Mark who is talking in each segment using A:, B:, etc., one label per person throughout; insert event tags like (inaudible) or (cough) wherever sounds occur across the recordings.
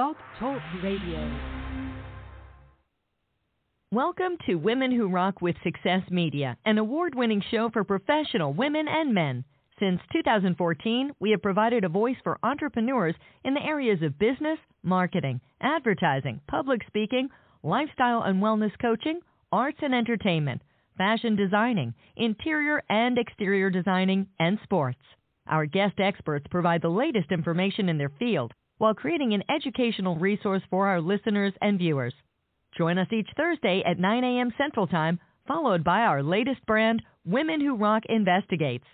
A: Blog Talk Radio.
B: Welcome to Women Who Rock with Success Media, an award winning show for professional women and men. Since 2014, we have provided a voice for entrepreneurs in the areas of business, marketing, advertising, public speaking, lifestyle and wellness coaching, arts and entertainment, fashion designing, interior and exterior designing, and sports. Our guest experts provide the latest information in their field while creating an educational resource for our listeners and viewers. Join us each Thursday at 9 a.m. Central Time, followed by our latest brand, Women Who Rock Investigates.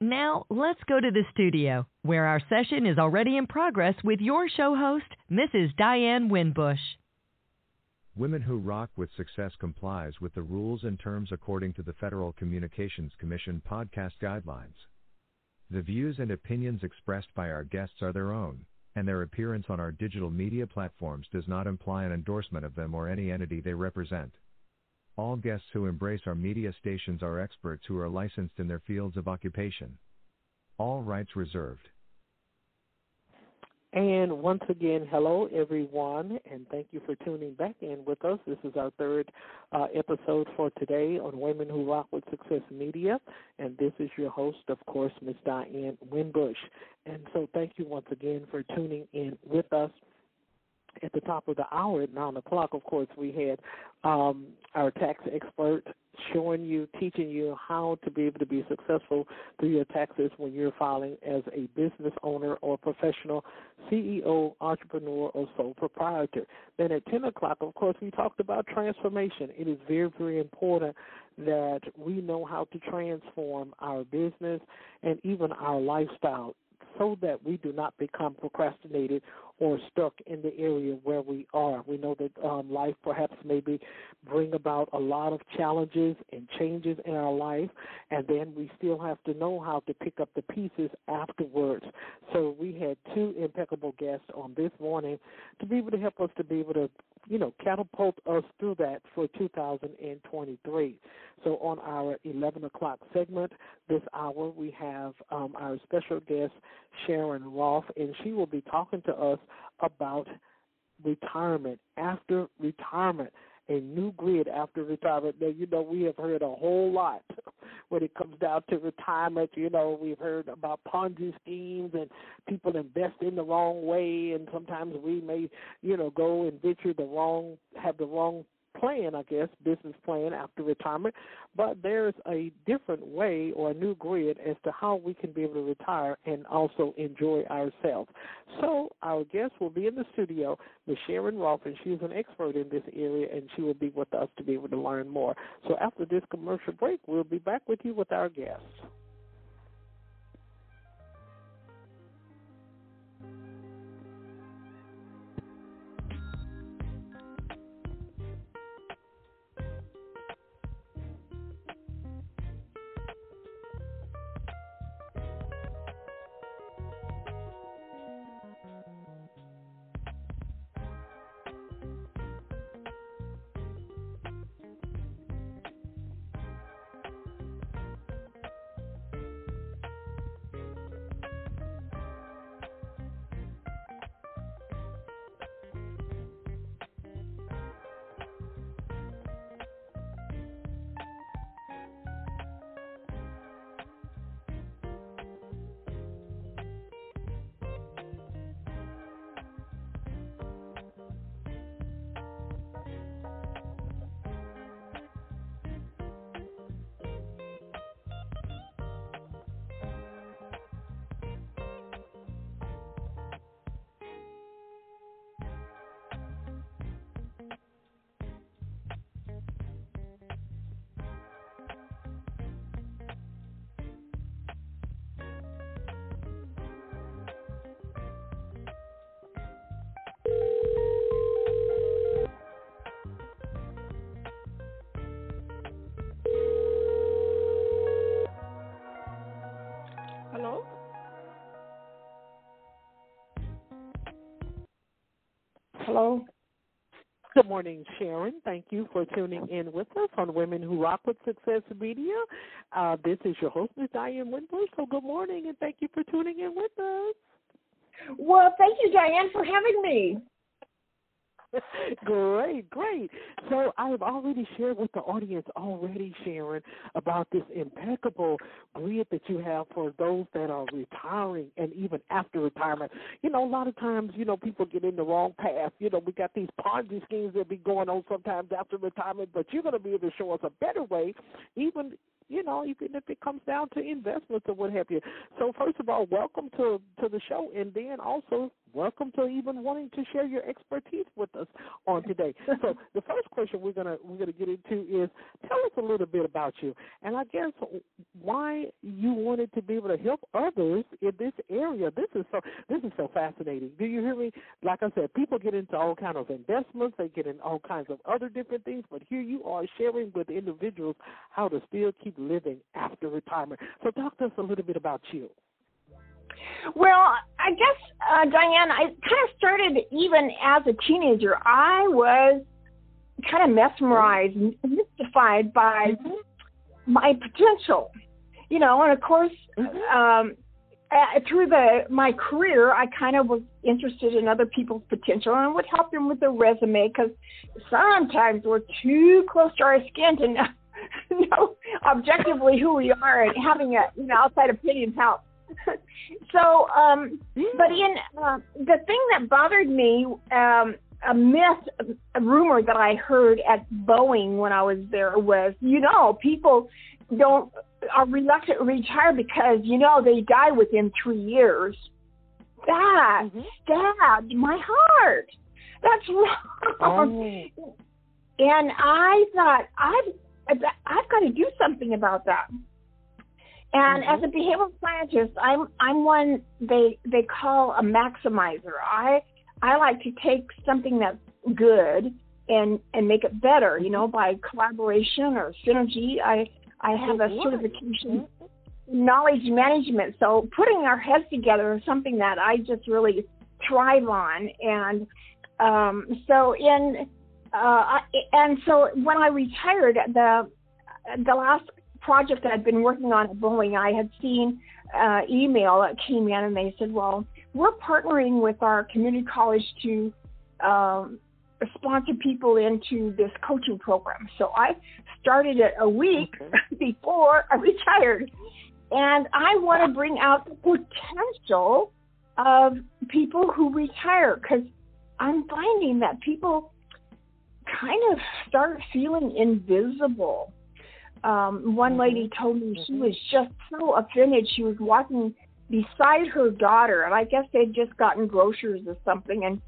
B: Now, let's go to the studio, where our session is already in progress with your show host, Mrs. Diane Winbush.
C: Women Who Rock with Success complies with the rules and terms according to the Federal Communications Commission podcast guidelines. The views and opinions expressed by our guests are their own, and their appearance on our digital media platforms does not imply an endorsement of them or any entity they represent. All guests who embrace our media stations are experts who are licensed in their fields of occupation. All rights reserved.
D: And once again, hello everyone, and thank you for tuning back in with us. This is our third uh, episode for today on Women Who Rock with Success Media, and this is your host, of course, Ms. Diane Winbush. And so, thank you once again for tuning in with us at the top of the hour at nine o'clock, of course, we had um, our tax expert showing you, teaching you how to be able to be successful through your taxes when you're filing as a business owner or professional CEO, entrepreneur, or sole proprietor. Then at 10 o'clock, of course, we talked about transformation. It is very, very important that we know how to transform our business and even our lifestyle so that we do not become procrastinated or stuck in the area where we are. We know that um, life perhaps maybe bring about a lot of challenges and changes in our life, and then we still have to know how to pick up the pieces afterwards. So we had two impeccable guests on this morning to be able to help us to be able to, you know, catapult us through that for 2023. So on our 11 o'clock segment this hour, we have um, our special guest Sharon Roth, and she will be talking to us about retirement, after retirement, a new grid after retirement. Now, you know, we have heard a whole lot (laughs) when it comes down to retirement. You know, we've heard about Ponzi schemes and people invest in the wrong way, and sometimes we may, you know, go and venture the wrong, have the wrong plan, I guess, business plan after retirement, but there's a different way or a new grid as to how we can be able to retire and also enjoy ourselves. So our guest will be in the studio, Ms. Sharon Roth, and she's an expert in this area, and she will be with us to be able to learn more. So after this commercial break, we'll be back with you with our guests. Hello. Good morning, Sharon. Thank you for tuning in with us on Women Who Rock with Success Media. Uh, this is your host, Ms. Diane Winbush. So good morning, and thank you for tuning in with us.
E: Well, thank you, Diane, for having me. (laughs)
D: great, great. So I've already shared with the audience already, Sharon, about this impeccable grid that you have for those that are retiring and even after retirement. You know, a lot of times, you know, people get in the wrong path. You know, we got these Ponzi schemes that be going on sometimes after retirement, but you're going to be able to show us a better way, even you know, even if it comes down to investments or what have you. So first of all, welcome to to the show, and then also welcome to even wanting to share your expertise with us on today. (laughs) so the first question we're gonna we're gonna get into is tell us a little bit about you, and I guess why you wanted to be able to help others in this area. This is so this is so fascinating. Do you hear me? Like I said, people get into all kind of investments, they get in all kinds of other different things, but here you are sharing with individuals how to still keep living after retirement. So talk to us a little bit about you.
A: Well, I guess, uh, Diane, I kind of started even as a teenager. I was kind of mesmerized, and mystified by mm-hmm. my potential, you know, and of course, mm-hmm. um, uh, through the my career, I kind of was interested in other people's potential and would help them with their resume because sometimes we're too close to our skin to know, (laughs) know objectively who we are, and having a you know outside opinions helps. (laughs) so, um, but in uh, the thing that bothered me, um, a myth, a rumor that I heard at Boeing when I was there was, you know, people don't are reluctant to retire because you know they die within three years. That mm-hmm. stabbed my heart. That's (laughs) wrong. Oh. And I thought I've I've got to do something about that. And mm-hmm. as a behavioral scientist, I'm I'm one they they call a maximizer. I I like to take something that's good and and make it better. You know, by collaboration or synergy. I I have a certification knowledge management. So putting our heads together is something that I just really thrive on. And um, so in uh, and so when I retired, the the last project that I'd been working on at Boeing, I had seen uh, email that came in, and they said, "Well, we're partnering with our community college to um, sponsor people into this coaching program." So I started it a week okay. (laughs) before I retired, and I want to bring out the potential of people who retire because I'm finding that people kind of start feeling invisible. Um, one mm-hmm. lady told me she mm-hmm. was just so offended. She was walking beside her daughter, and I guess they'd just gotten groceries or something, and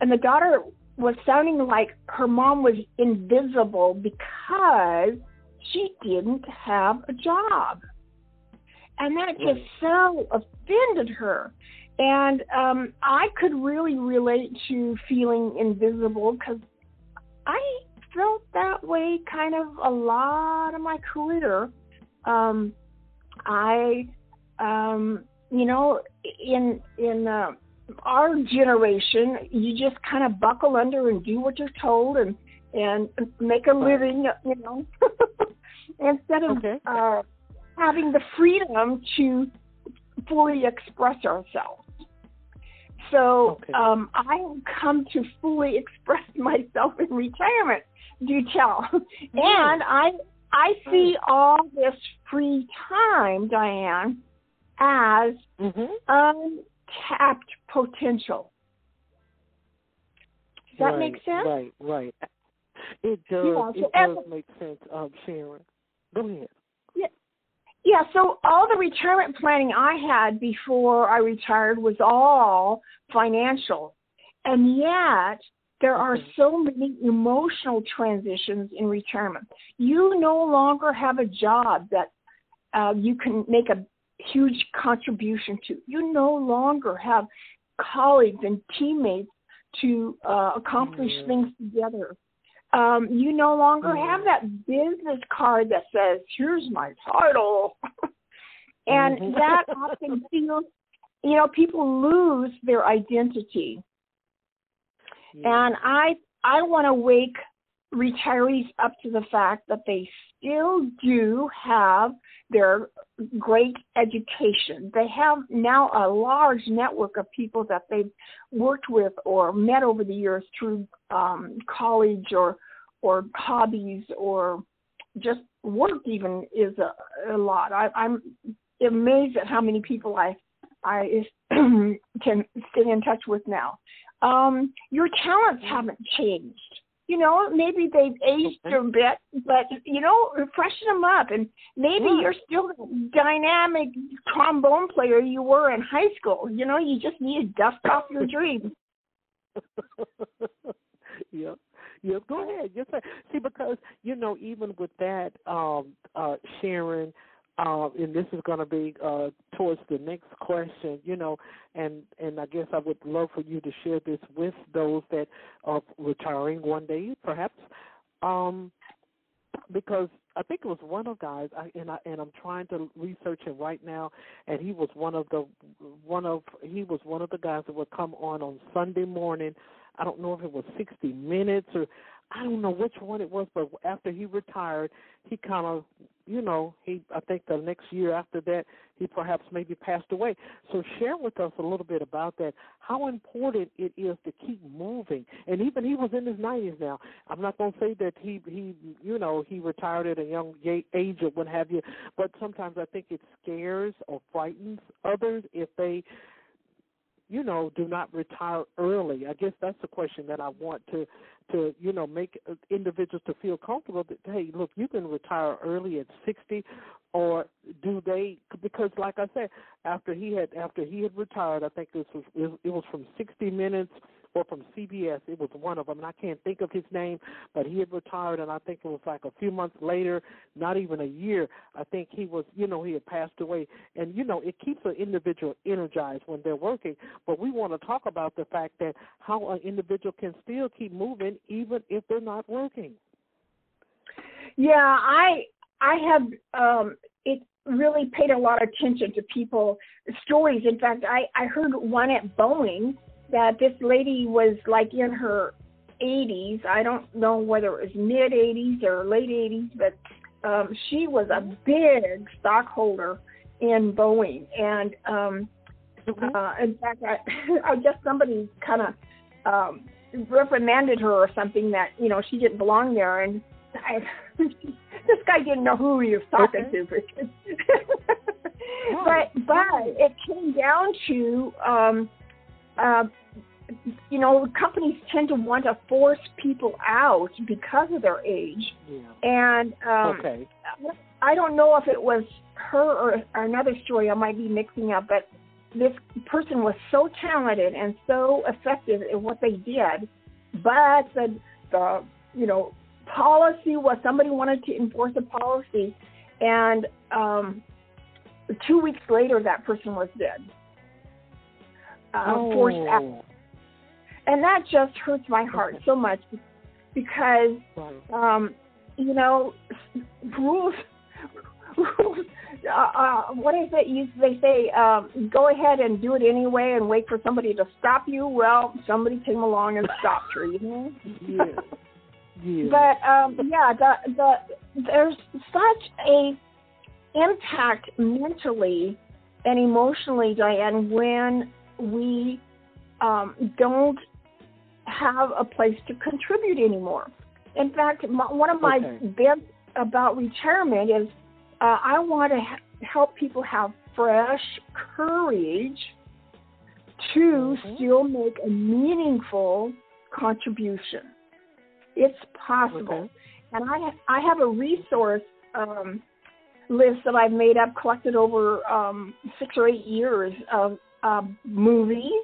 A: and the daughter was sounding like her mom was invisible because she didn't have a job, and that just so offended her. And um, I could really relate to feeling invisible because I felt that way kind of a lot of my career. Um, I, um, you know, in in uh, our generation, you just kind of buckle under and do what you're told and and make a living, you know, (laughs) instead of okay. uh, having the freedom to fully express ourselves. So okay. um, I come to fully (laughs) express myself in retirement. Do tell, and I I see mm. all this free time, Diane, as mm-hmm. untapped potential. Does that
D: right,
A: make sense?
D: Right, right. It does. Yeah, so it does make sense, um, Sharon. Go ahead.
A: Yeah, Yeah, so all the retirement planning I had before I retired was all financial. And yet, there are so many emotional transitions in retirement. You no longer have a job that uh, you can make a huge contribution to. You no longer have colleagues and teammates to uh, accomplish things together. Um, you no longer have that business card that says, "Here's my title," (laughs) and mm-hmm. that (laughs) often feels, you know, people lose their identity. And I I want to wake retirees up to the fact that they still do have their great education. They have now a large network of people that they've worked with or met over the years through um, college or or hobbies or just work. Even is a, a lot. I, I'm amazed at how many people I I (clears throat) can stay in touch with now. Um, your talents haven't changed you know, maybe they've aged a bit, but you know, freshen them up, and maybe yeah. you're still the dynamic trombone player you were in high school. You know, you just need to dust off your (laughs) dreams.
D: yep. Yeah, go ahead. Yes, sir. See, because you know, even with that, um, uh, Sharon, uh, and this is going to be uh, towards the next question, you know, and and I guess I would love for you to share this with those that are retiring one day, perhaps, um, because I think it was one of guys, I, and I and I'm trying to research him right now, and he was one of the one of he was one of the guys that would come on on Sunday morning. I don't know if it was 60 Minutes or I don't know which one it was, but after he retired, he kind of, you know, he I think the next year after that, he perhaps maybe passed away. So share with us a little bit about that. How important it is to keep moving, and even he was in his nineties now. I'm not going to say that he he you know he retired at a young age or what have you, but sometimes I think it scares or frightens others if they you know, do not retire early? I guess that's the question that I want to to you know make uh, individuals to feel comfortable that hey look you can retire early at 60 or do they because like i said after he had after he had retired i think this was it was from 60 minutes or from CBS. It was one of them, and I can't think of his name, but he had retired, and I think it was like a few months later, not even a year. I think he was, you know, he had passed away, and you know, it keeps an individual energized when they're working. But we want to talk about the fact that how an individual can still keep moving even if they're not working.
A: Yeah, I I have um it really paid a lot of attention to people stories. In fact, I I heard one at Boeing that this lady was like in her 80s. I don't know whether it was mid 80s or late 80s, but um, she was a big stockholder in Boeing. And um, mm-hmm. uh, in fact, I, (laughs) I guess somebody kind of um, reprimanded her or something that you know she didn't belong there. And I, (laughs) this guy didn't know who he was talking okay. to. (laughs) but but it came down to um, uh, you know, companies tend to want to force people out because of their age.
D: Yeah.
A: And um,
D: okay.
A: I don't know if it was her or, or another story I might be mixing up, but this person was so talented and so effective in what they did, but the the you know policy was somebody wanted to enforce a policy, and um, two weeks later that person was dead. Uh,
D: oh.
A: Forced out and that just hurts my heart so much because um you know rules rules uh, uh what is it you they say um go ahead and do it anyway and wait for somebody to stop you well somebody came along and stopped her you know
D: yeah. yeah. (laughs)
A: but um yeah the the there's such a impact mentally and emotionally diane when we um, don't have a place to contribute anymore. In fact, my, one of my okay. bits about retirement is uh, I want to ha- help people have fresh courage to mm-hmm. still make a meaningful contribution. It's possible.
D: Okay.
A: And I, I have a resource um, list that I've made up, collected over um, six or eight years of uh, movies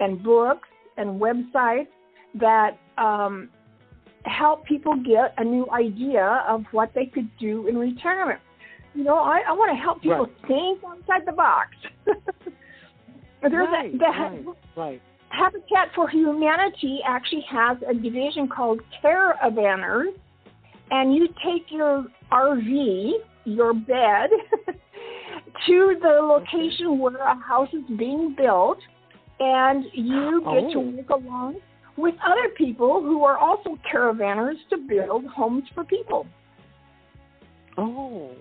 A: and books and websites that um, help people get a new idea of what they could do in retirement. You know, I, I want to help people
D: right.
A: think outside the box. (laughs) There's
D: right,
A: a, the,
D: right, right.
A: Habitat for Humanity actually has a division called Caravanners, and you take your RV, your bed, (laughs) to the location where a house is being built and you get
D: oh.
A: to work along with other people who are also caravanners to build homes for people.
D: Oh,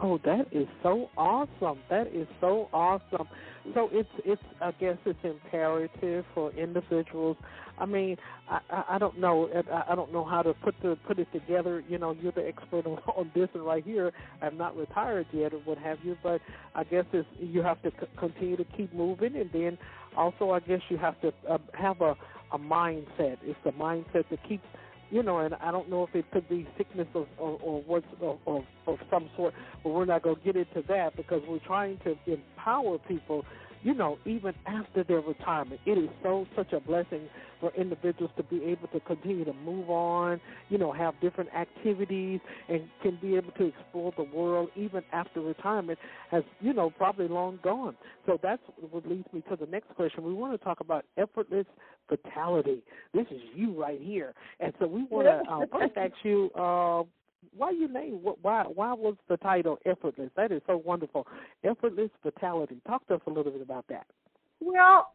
D: Oh, that is so awesome. That is so awesome. So it's it's I guess it's imperative for individuals. I mean, I I, don't know I, don't know how to put the put it together. You know, you're the expert (laughs) on, on this and right here. I'm not retired yet or what have you, but I guess it's you have to c- continue to keep moving, and then also I guess you have to uh, have a a mindset. It's the mindset to keep you know, and I don't know if it could be sickness or or, or what's of, of, of some sort, but we're not going to get into that because we're trying to empower people you know, even after their retirement. It is so such a blessing for individuals to be able to continue to move on, you know, have different activities and can be able to explore the world even after retirement has, you know, probably long gone. So that's what leads me to the next question. We want to talk about effortless vitality. This is you right here. And so we want to uh, first ask you, uh, why you name why why was the title effortless? That is so wonderful. Effortless vitality. Talk to us a little bit about that.
A: Well,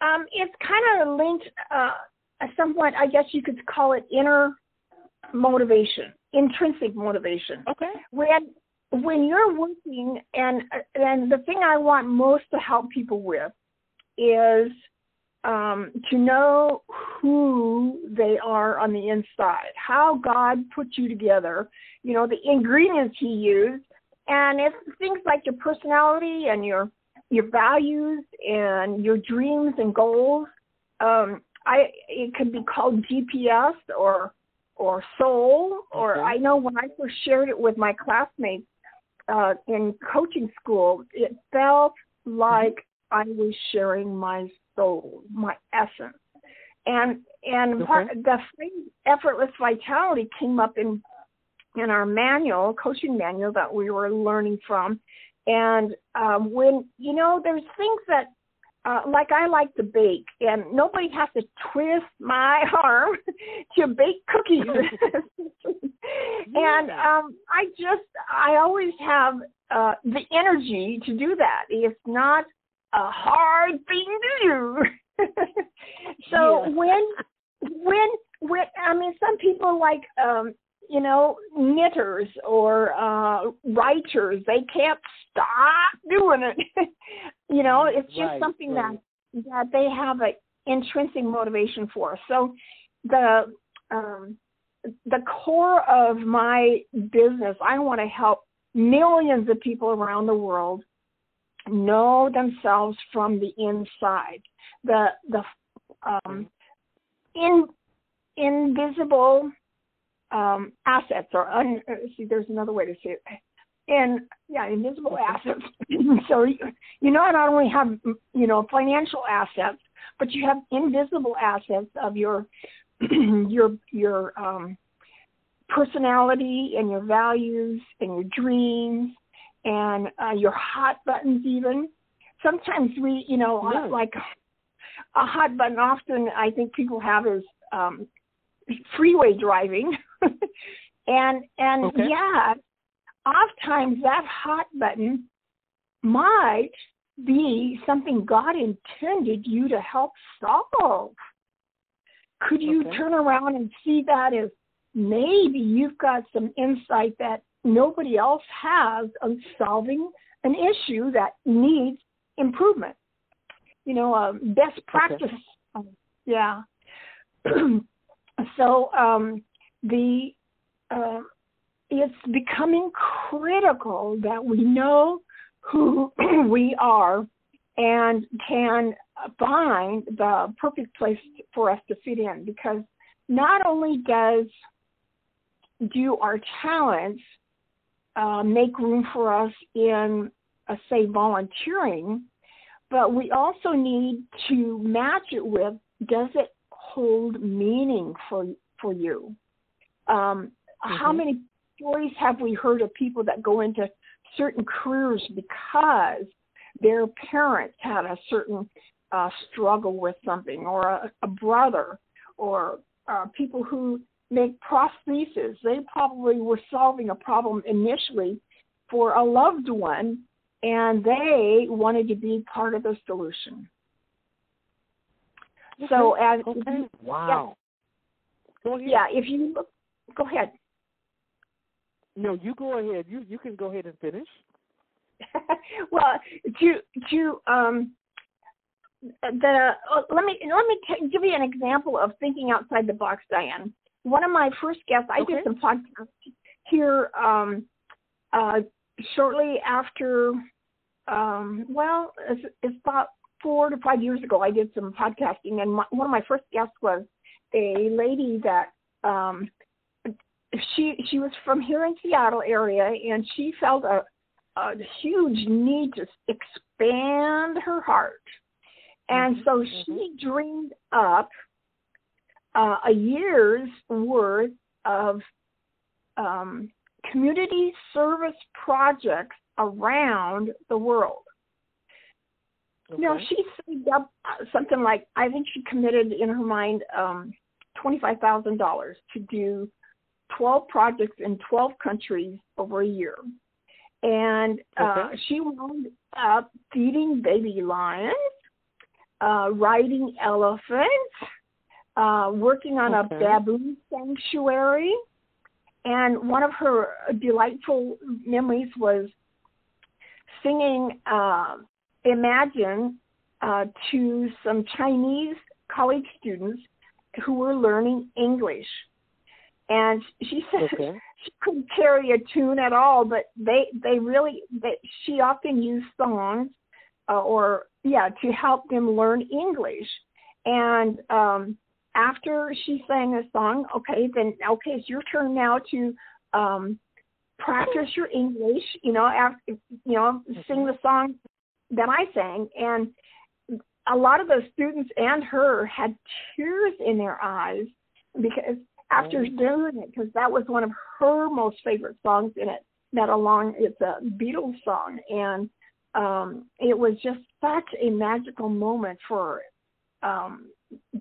A: um, it's kind of linked uh, somewhat. I guess you could call it inner motivation, intrinsic motivation.
D: Okay.
A: When when you're working, and and the thing I want most to help people with is um, to know who they are on the inside, how God put you together, you know, the ingredients He used, and it's things like your personality and your your values and your dreams and goals. Um, I it could be called GPS or or soul, or I know when I first shared it with my classmates uh, in coaching school, it felt like I was sharing my soul, my essence. And and
D: okay.
A: the phrase effortless vitality came up in in our manual, coaching manual that we were learning from. And um, when you know, there's things that uh, like I like to bake, and nobody has to twist my (laughs) arm to bake cookies. (laughs) (laughs) and um, I just, I always have uh, the energy to do that. It's not a hard thing to do. (laughs) so
D: Yeah.
A: when when when I mean some people like um you know knitters or uh writers they can't stop doing it. (laughs) you know it's just
D: Right,
A: something
D: right.
A: that that they have a intrinsic motivation for. So the um the core of my business I want to help millions of people around the world know themselves from the inside. The the um, in invisible um, assets or un, see there's another way to say it. And yeah, invisible assets. (laughs) so you, you not only have you know financial assets, but you have invisible assets of your (clears throat) your your um, personality and your values and your dreams and uh, your hot buttons even. Sometimes we, you know,
D: Yeah.
A: like a hot button often I think people have is um, freeway driving. (laughs) and and
D: Okay.
A: yeah, oftentimes that hot button might be something God intended you to help solve. Could you
D: Okay.
A: turn around and see that as maybe you've got some insight that nobody else has on solving an issue that needs improvement? You know, um, best practice. Um, yeah. (clears throat) so um, the uh, it's becoming critical that we know who (clears throat) we are and can find the perfect place for us to fit in because not only does do our talents uh, make room for us in, uh, say, volunteering, but we also need to match it with does it hold meaning for for you? Um, How
D: Mhm.
A: many stories have we heard of people that go into certain careers because their parents had a certain uh, struggle with something, or a, a brother, or uh, people who make prostheses. They probably were solving a problem initially for a loved one, and they wanted to be part of the solution. So, as
D: Okay. Wow. Ahead.
A: yeah, if you look, go ahead.
D: No, you go ahead. You you can go ahead and finish. (laughs)
A: well, to to um the uh, let me let me t- give you an example of thinking outside the box, Diane. One of my first guests, I
D: okay.
A: did some podcasts here um, uh, shortly after. Um, well, it's, it's about four to five years ago. I did some podcasting, and my, one of my first guests was a lady that um, she she was from here in Seattle area, and she felt a a huge need to expand her heart. And so she dreamed up uh, a year's worth of um, community service projects around the world.
D: Okay.
A: Now she saved up something like I think she committed in her mind um, twenty five thousand dollars to do twelve projects in twelve countries over a year and uh,
D: Okay.
A: she wound up feeding baby lions, uh, riding elephants, uh, working on
D: Okay.
A: a baboon sanctuary. And one of her delightful memories was singing uh, Imagine uh, to some Chinese college students who were learning English. And she said (laughs)
D: Okay.
A: she couldn't carry a tune at all, but they they really they, she often used songs uh, or yeah to help them learn English. And um, after she sang a song, okay, then okay, it's your turn now to um, practice your English. You know, after you know, sing the song that I sang, and a lot of the students and her had tears in their eyes because after
D: Oh.
A: doing it, because that was one of her most favorite songs in it. That along, it's a Beatles song, and um, it was just such a magical moment for um,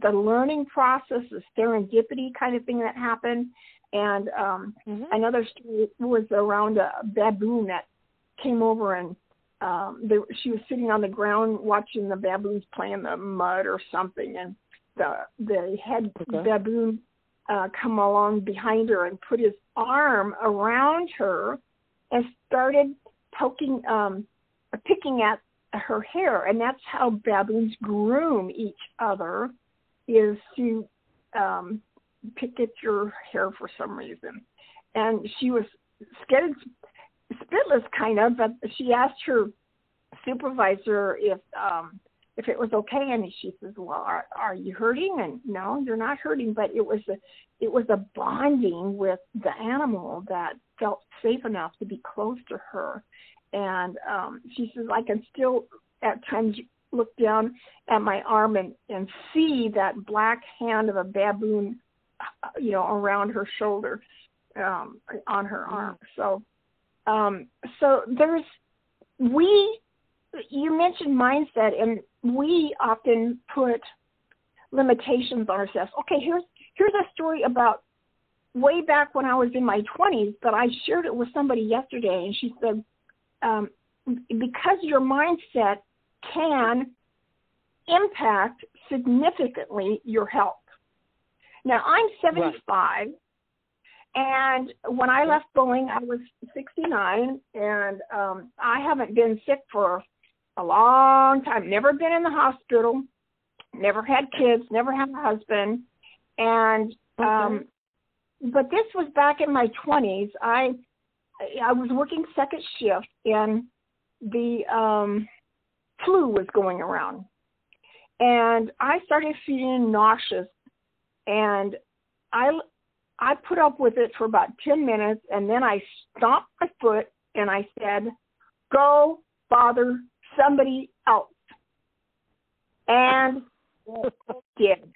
A: the learning process, the serendipity kind of thing that happened. And um,
D: Mhm.
A: another story was around a baboon that came over and um they, she was sitting on the ground watching the baboons play in the mud or something and the the head
D: Okay.
A: baboon uh come along behind her and put his arm around her and started poking um picking at her hair and that's how baboons groom each other is to um pick at your hair for some reason. And she was scared spitless kind of but she asked her supervisor if um if it was okay and she says well are are you hurting? And no you're not hurting but it was a it was a bonding with the animal that felt safe enough to be close to her and um she says i can still at times look down at my arm and and see that black hand of a baboon uh, you know around her shoulder um on her arm. So um so there's we you mentioned mindset and we often put limitations on ourselves. Okay here's here's a story about way back when i was in my 20s but i shared it with somebody yesterday and she said um, because your mindset can impact significantly your health now i'm 75 and when I left Boeing, I was 69, and um, I haven't been sick for a long time. Never been in the hospital, never had kids, never had a husband, and um, but this was back in my 20s. I I was working second shift, and the um, flu was going around, and I started feeling nauseous, and I I put up with it for about 10 minutes and then I stomped my foot and I said, go bother somebody else. And (laughs) did.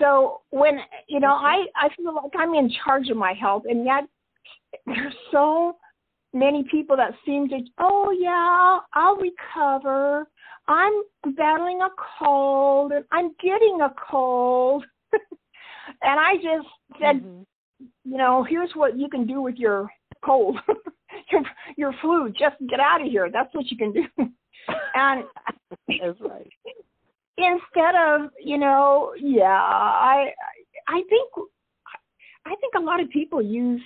A: So when, you know, I, I feel like I'm in charge of my health and yet there's so many people that seem to, oh yeah, I'll recover. I'm battling a cold and I'm getting a cold. (laughs) and I just said,
D: Mhm.
A: you know, here's what you can do with your cold, (laughs) your your flu. Just get out of here. That's what you can do. (laughs) and
D: That's right.
A: Instead of, you know, yeah, I I think I think a lot of people use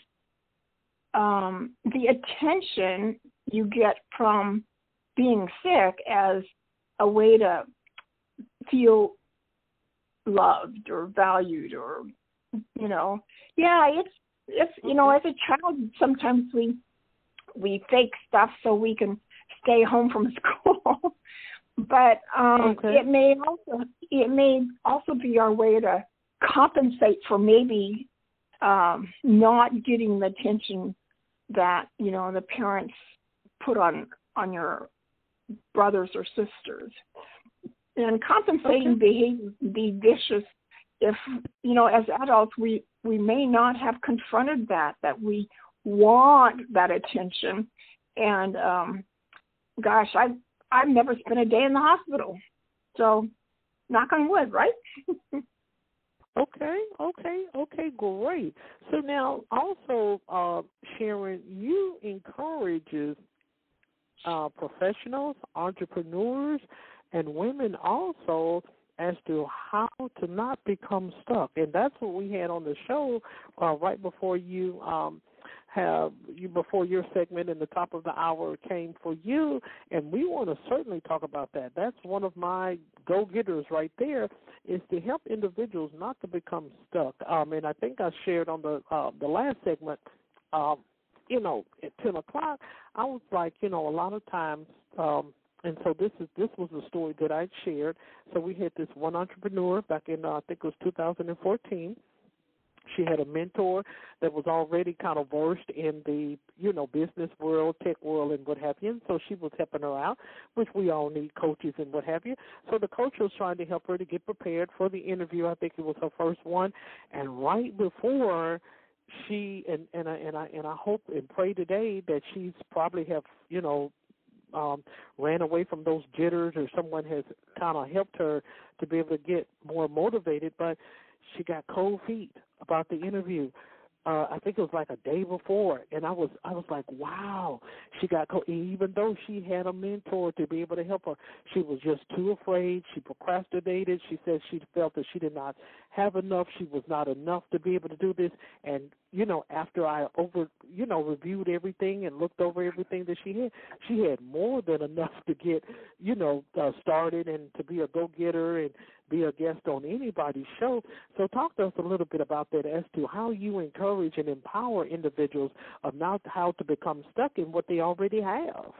A: um, the attention you get from being sick as a way to feel loved or valued or you know yeah it's it's you know as a child sometimes we we fake stuff so we can stay home from (laughs) school but um okay. it may also it may also be our way to compensate for maybe um not getting the attention that you know the parents put on on your brothers or sisters and compensating okay. behavior be vicious if you know as adults we we may not have confronted that that we want that attention and um gosh i I've, never spent a day in the hospital. So knock on wood right? (laughs)
D: Okay, okay, okay, great. So now, also, uh, Sharon, you encourages uh, professionals, entrepreneurs, and women also as to how to not become stuck, and that's what we had on the show uh, right before you um, have you before your segment in the top of the hour came for you, and we want to certainly talk about that. That's one of my go getters right there is to help individuals not to become stuck. Um, and I think I shared on the uh, the last segment. Um, you know, at ten o'clock, I was like, you know, a lot of times. Um, and so this is this was the story that I shared. So we had this one entrepreneur back in uh, I think it was 2014 she had a mentor that was already kind of versed in the, you know, business world, tech world, and what have you. And so she was helping her out, which we all need coaches and what have you. So the coach was trying to help her to get prepared for the interview. I think it was her first one. And right before she and and I and I and I hope and pray today that she's probably have you know um ran away from those jitters or someone has kind of helped her to be able to get more motivated but she got cold feet about the interview. Uh, I think it was like a day before, and I was I was like, wow, she got co- even though she had a mentor to be able to help her, she was just too afraid. She procrastinated. She said she felt that she did not have enough. She was not enough to be able to do this. And you know, after I over you know reviewed everything and looked over everything that she had, she had more than enough to get you know uh, started and to be a go getter and be a guest on anybody's show. So talk to us a little bit about that as to how you encourage and empower individuals of not how to become stuck in what they already have.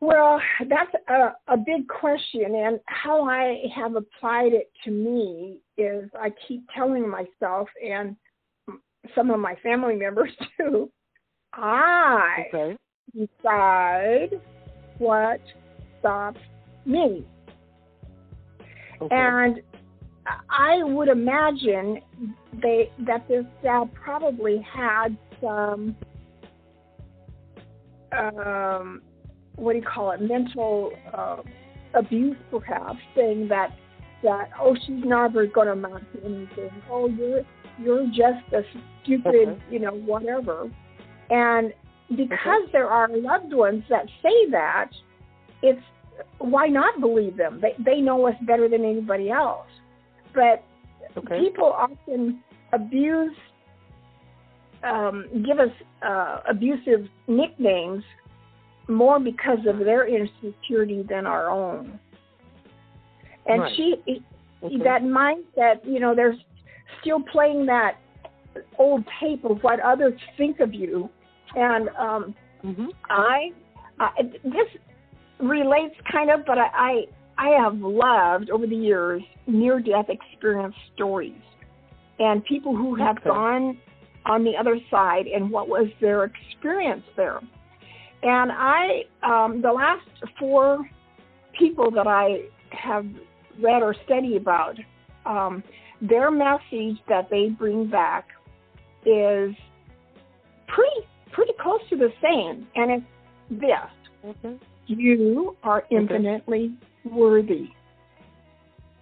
A: Well, that's a, a big question, and how I have applied it to me is I keep telling myself and some of my family members (laughs) too, I okay. decide what stops me. Okay. And I would imagine they that this gal probably had some um, what do you call it mental uh, abuse perhaps saying that that oh she's never going to amount to anything oh you're you're just a stupid okay. you know whatever and because okay. there are loved ones that say that it's why not believe them? They they know us better than anybody else. But okay. people often abuse, um, give us uh, abusive nicknames more because of their insecurity than our own. And right. she, okay. that mindset, you know, there's still playing that old tape of what others think of you. And um, mm-hmm. I, I, this relates kind of, but I, I, I have loved over the years near death experience stories and people who have okay. gone on the other side and what was their experience there. And I, um, the last four people that I have read or studied about, um, their message that they bring back is pretty pretty close to the same, and it's this: mm-hmm. You are infinitely okay. worthy.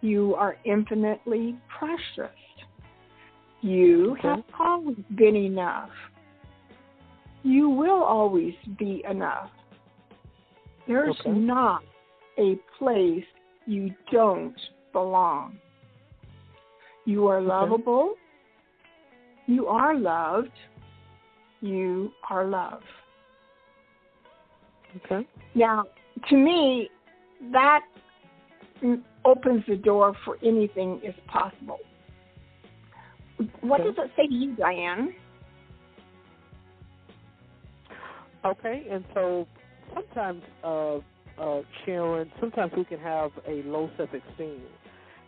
A: You are infinitely precious. You okay. have always been enough. You will always be enough. There's okay. not a place you don't belong. You are lovable. you are loved. You are love.
D: Okay.
A: Now, to me, that opens the door for anything is possible. What
D: okay.
A: does it say to you, Diane?
D: Okay, and so sometimes, uh, uh, Sharon, sometimes we can have a low self-esteem.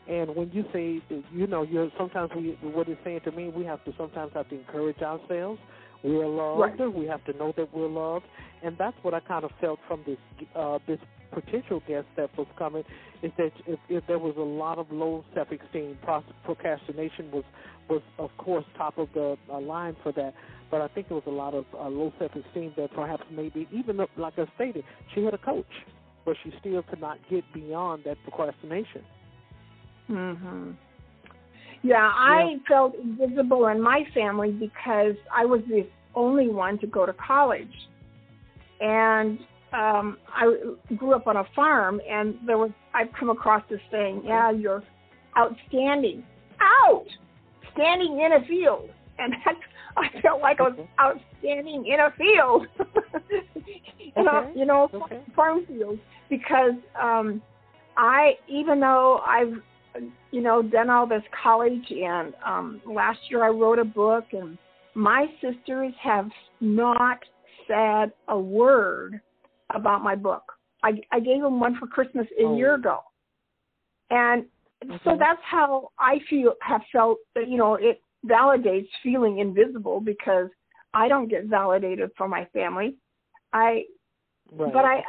D: And when you say, you know, you're sometimes we, what it's saying to me, we have to sometimes have to encourage ourselves. We're loved.
A: Right.
D: We have to know that we're loved, and that's what I kind of felt from this uh, this potential guest that was coming. Is that if, if there was a lot of low self-esteem, procrastination was was of course top of the uh, line for that. But I think it was a lot of uh, low self-esteem that perhaps maybe even though, like I stated, she had a coach, but she still could not get beyond that procrastination.
A: Mhm. Yeah, I yeah. felt invisible in my family because I was the only one to go to college, and um I grew up on a farm, and there was I've come across this saying, "Yeah, you're outstanding, out, standing in a field," and that's (laughs) I felt like I was outstanding in a field, (laughs) you know, you know,
D: okay.
A: farm field, because um I even though I've you know, done all this college, and um, last year I wrote a book, and my sisters have not said a word about my book. I, I gave them one for Christmas a
D: oh.
A: year ago, and
D: okay.
A: so that's how I feel. Have felt that you know it validates feeling invisible because I don't get validated from my family. I,
D: right.
A: but I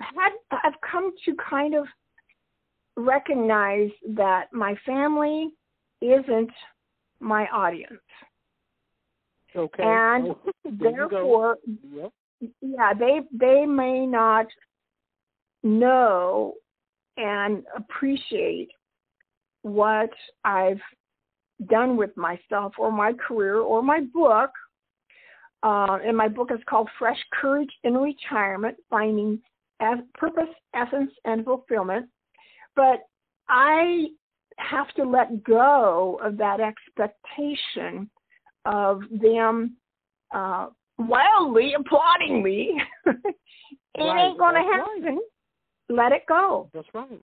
A: had I've come to kind of recognize that my family isn't my audience.
D: Okay.
A: And
D: oh,
A: therefore
D: yep.
A: yeah, they they may not know and appreciate what I've done with myself or my career or my book. Uh, and my book is called Fresh Courage in Retirement Finding Purpose, Essence, and Fulfillment. But I have to let go of that expectation of them uh, wildly applauding me. (laughs) it
D: right.
A: ain't going to
D: happen.
A: Right. Let it go.
D: That's right.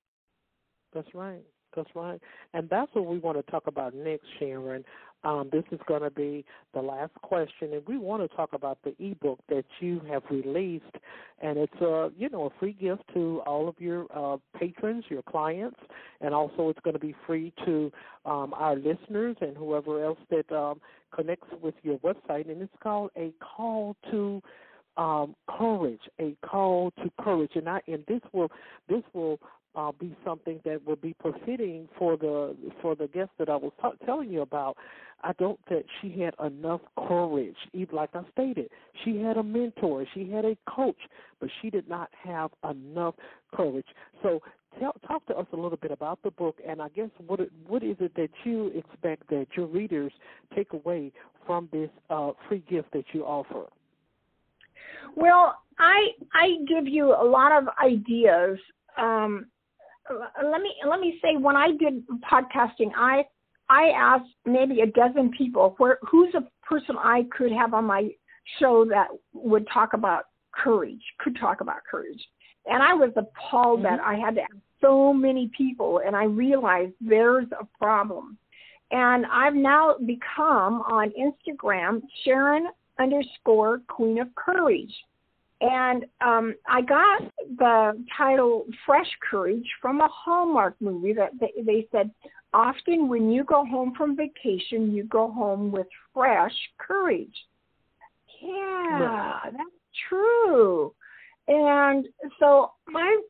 D: That's right. That's right. And that's what we want to talk about next, Sharon. Um, this is going to be the last question, and we want to talk about the ebook that you have released, and it's a you know a free gift to all of your uh, patrons, your clients, and also it's going to be free to um, our listeners and whoever else that um, connects with your website, and it's called a call to um, courage, a call to courage, and I and this will this will uh, be something that will be befitting for the for the guest that I was t- telling you about. I don't think she had enough courage. Even like I stated, she had a mentor, she had a coach, but she did not have enough courage. So tell, talk to us a little bit about the book, and I guess what what is it that you expect that your readers take away from this uh, free gift that you offer?
A: Well, I I give you a lot of ideas um, let me let me say when I did podcasting, I I asked maybe a dozen people where who's a person I could have on my show that would talk about courage, could talk about courage. And I was appalled mm-hmm. that I had to ask so many people and I realized there's a problem. And I've now become on Instagram Sharon underscore Queen of Courage. And um, I got the title Fresh Courage from a Hallmark movie that they, they said, often when you go home from vacation, you go home with fresh courage. Yeah, that's true. And so my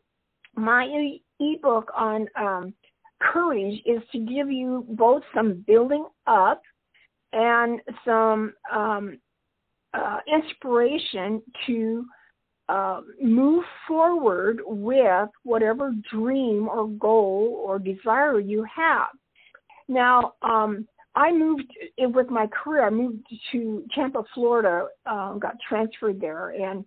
A: my ebook on um, courage is to give you both some building up and some um, uh, inspiration to uh, move forward with whatever dream or goal or desire you have. Now, um, I moved with my career. I moved to Tampa, Florida. Uh, got transferred there, and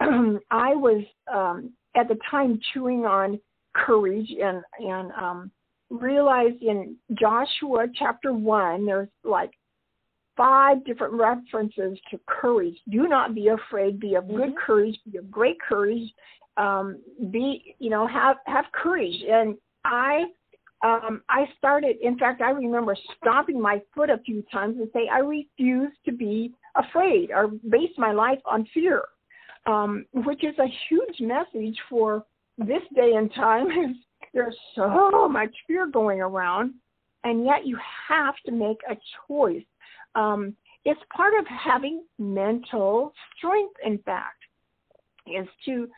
A: (clears throat) I was um, at the time chewing on courage and and um, realized in Joshua chapter one, there's like five different references to courage. Do not be afraid. Be of good
D: Mhm.
A: courage. Be of great courage. Um, be you know have have courage. And I um, I started. In fact, I remember stomping my foot a few times and say I refuse to be afraid or base my life on fear, um, which is a huge message for this day and time. (laughs) There's so much fear going around, and yet you have to make a choice. Um, it's part of having mental strength. In fact, is to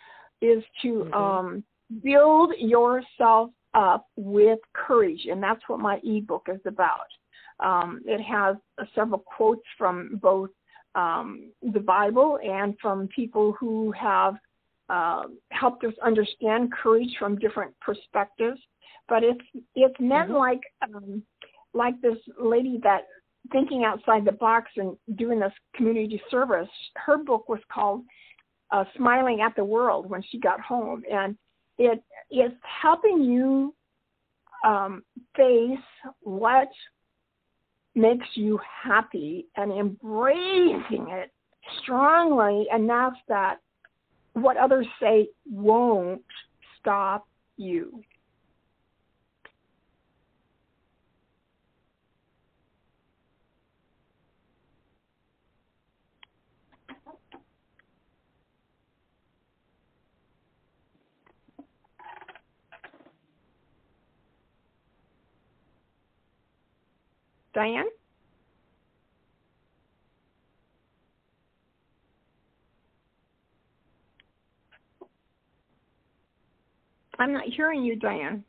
A: is to
D: Mhm.
A: um, build yourself up with courage, and that's what my ebook is about. Um, it has uh, several quotes from both um, the Bible and from people who have uh, helped us understand courage from different perspectives. But it's it's meant
D: Mhm.
A: like um, like this lady that thinking outside the box and doing this community service. Her book was called uh, "Smiling at the World" when she got home, and it is helping you um, face what makes you happy and embracing it strongly enough that what others say won't stop you. Diane? I'm not hearing you, Diane.